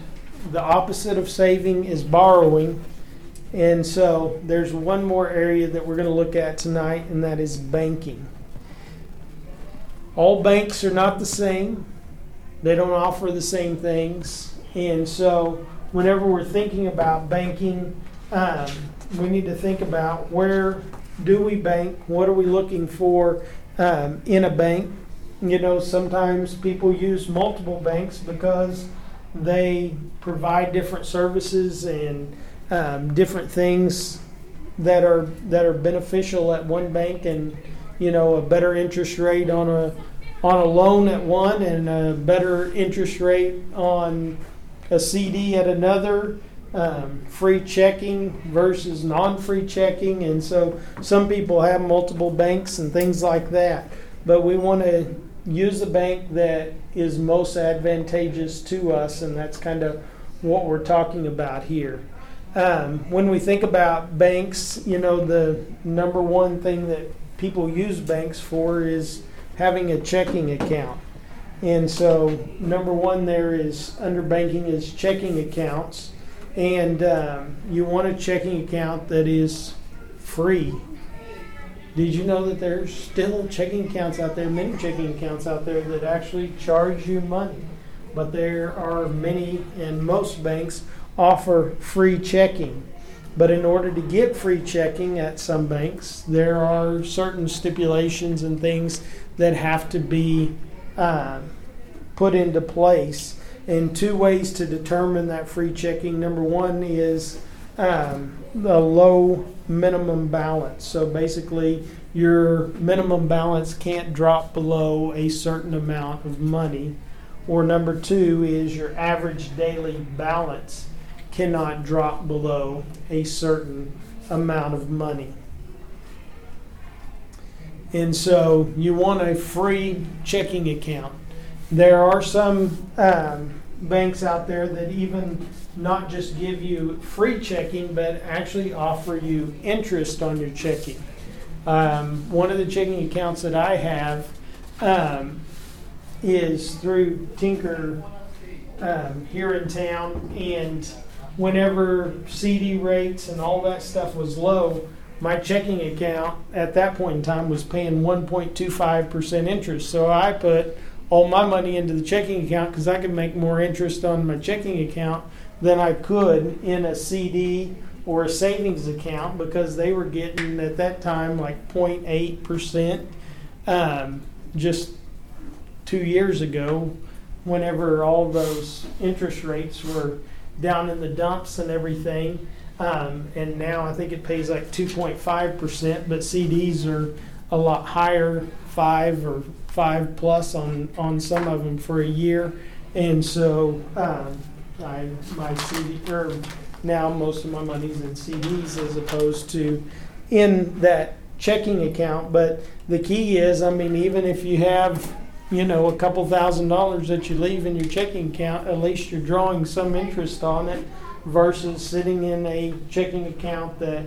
the opposite of saving is borrowing. And so, there's one more area that we're going to look at tonight, and that is banking. All banks are not the same, they don't offer the same things. And so, whenever we're thinking about banking, um, we need to think about where do we bank? What are we looking for um, in a bank? You know, sometimes people use multiple banks because they provide different services and um, different things that are that are beneficial at one bank, and you know, a better interest rate on a on a loan at one, and a better interest rate on a CD at another um, free checking versus non-free checking, and so some people have multiple banks and things like that. But we want to use the bank that is most advantageous to us, and that's kind of what we're talking about here. Um, when we think about banks, you know, the number one thing that people use banks for is having a checking account. And so, number one there is under banking is checking accounts and um, you want a checking account that is free. Did you know that there's still checking accounts out there, many checking accounts out there that actually charge you money? But there are many, and most banks offer free checking. But in order to get free checking at some banks, there are certain stipulations and things that have to be uh, put into place and two ways to determine that free checking. Number one is um, the low minimum balance. So basically, your minimum balance can't drop below a certain amount of money. Or number two is your average daily balance cannot drop below a certain amount of money. And so you want a free checking account. There are some um, banks out there that even not just give you free checking, but actually offer you interest on your checking. Um, one of the checking accounts that I have um, is through Tinker um, here in town, and whenever CD rates and all that stuff was low, my checking account at that point in time was paying 1.25% interest. So I put all my money into the checking account because I could make more interest on my checking account than I could in a CD or a savings account because they were getting at that time like 0.8% um, just two years ago whenever all those interest rates were down in the dumps and everything um, and now I think it pays like 2.5%, but CDs are a lot higher, five or five plus on on some of them for a year, and so um, I my CD or now most of my money's in CDs as opposed to in that checking account. But the key is, I mean, even if you have you know a couple thousand dollars that you leave in your checking account, at least you're drawing some interest on it versus sitting in a checking account that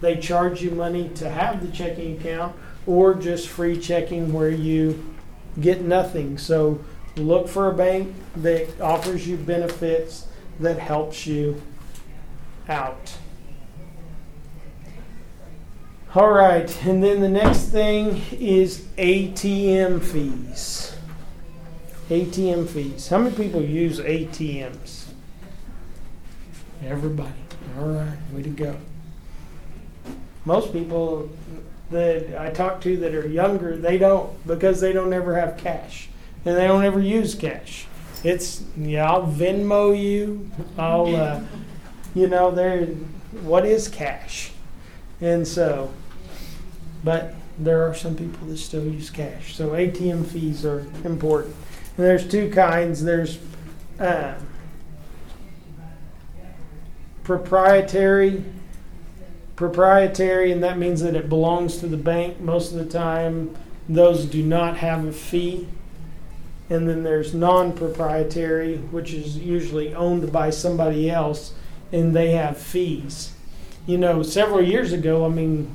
they charge you money to have the checking account or just free checking where you get nothing. So look for a bank that offers you benefits that helps you out. All right, and then the next thing is ATM fees. ATM fees. How many people use ATMs? Everybody. All right, way to go. Most people that I talk to that are younger, they don't because they don't ever have cash and they don't ever use cash. It's yeah, I'll Venmo you. I'll uh, you know there. What is cash? And so, but there are some people that still use cash. So ATM fees are important. And there's two kinds. There's um, proprietary proprietary and that means that it belongs to the bank most of the time those do not have a fee and then there's non-proprietary which is usually owned by somebody else and they have fees you know several years ago i mean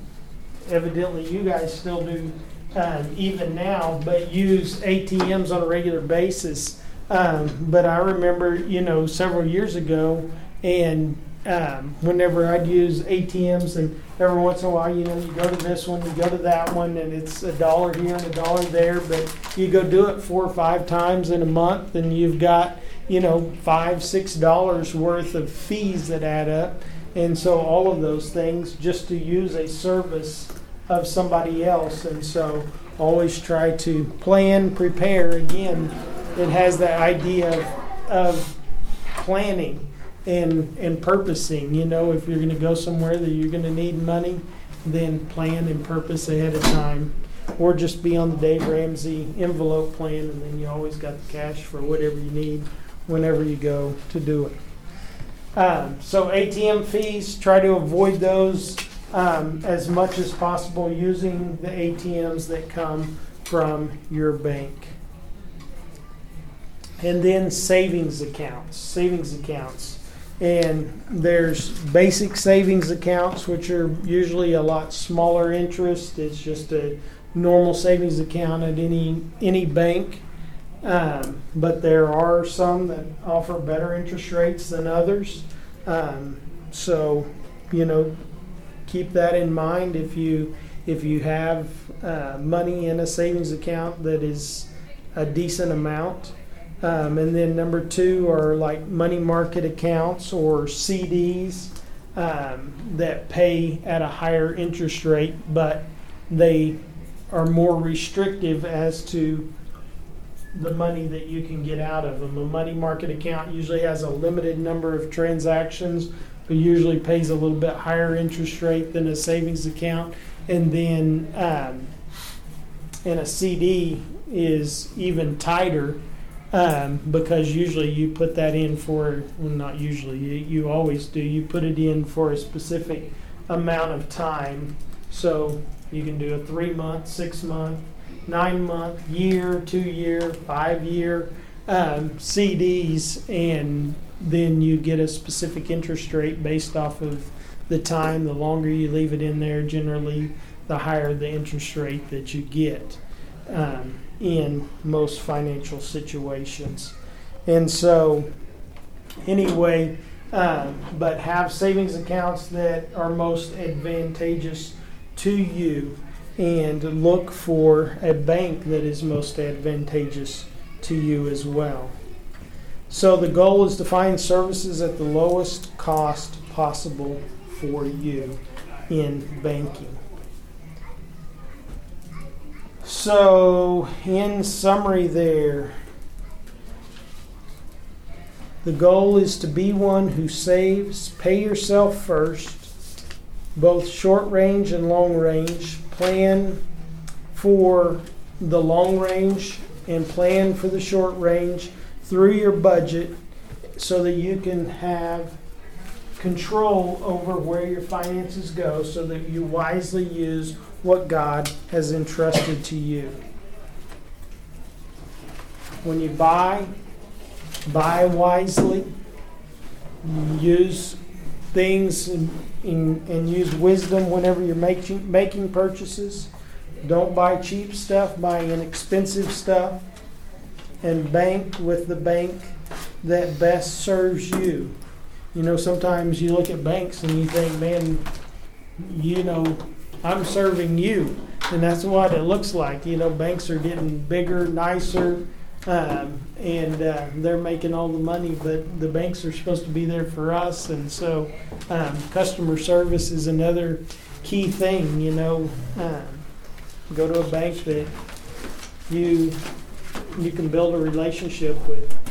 evidently you guys still do um, even now but use atms on a regular basis um, but i remember you know several years ago and um, whenever I'd use ATMs, and every once in a while, you know, you go to this one, you go to that one, and it's a dollar here and a dollar there, but you go do it four or five times in a month, and you've got, you know, five, six dollars worth of fees that add up. And so, all of those things just to use a service of somebody else. And so, always try to plan, prepare. Again, it has that idea of, of planning and and purposing. You know, if you're going to go somewhere that you're going to need money, then plan and purpose ahead of time, or just be on the Dave Ramsey envelope plan, and then you always got the cash for whatever you need whenever you go to do it. Um, so ATM fees, try to avoid those um, as much as possible using the ATMs that come from your bank. And then savings accounts. Savings accounts. And there's basic savings accounts, which are usually a lot smaller interest. It's just a normal savings account at any any bank. Um, but there are some that offer better interest rates than others. Um, so, you know, keep that in mind if you if you have uh, money in a savings account that is a decent amount. Um, and then number two are like money market accounts or CDs um, that pay at a higher interest rate, but they are more restrictive as to the money that you can get out of them. A money market account usually has a limited number of transactions, but usually pays a little bit higher interest rate than a savings account. And then, um, and a CD is even tighter um, because usually you put that in for, well, not usually, you, you always do, you put it in for a specific amount of time. So you can do a three month, six month, nine month, year, two year, five year um, CDs, and then you get a specific interest rate based off of the time. The longer you leave it in there, generally, the higher the interest rate that you get. Um, in most financial situations. And so, anyway, um, but have savings accounts that are most advantageous to you and look for a bank that is most advantageous to you as well. So, the goal is to find services at the lowest cost possible for you in banking. So, in summary, there, the goal is to be one who saves, pay yourself first, both short range and long range, plan for the long range and plan for the short range through your budget so that you can have control over where your finances go so that you wisely use what God has entrusted to you. When you buy, buy wisely, use things and, use wisdom whenever you're making, making purchases. Don't buy cheap stuff, buy inexpensive stuff, and bank with the bank that best serves you. You know, sometimes you look at banks and you think, man, you know, I'm serving you. And that's what it looks like. You know, banks are getting bigger, nicer, um, and uh, they're making all the money, but the banks are supposed to be there for us. And so, um, customer service is another key thing. You know, um, go to a bank that you you can build a relationship with.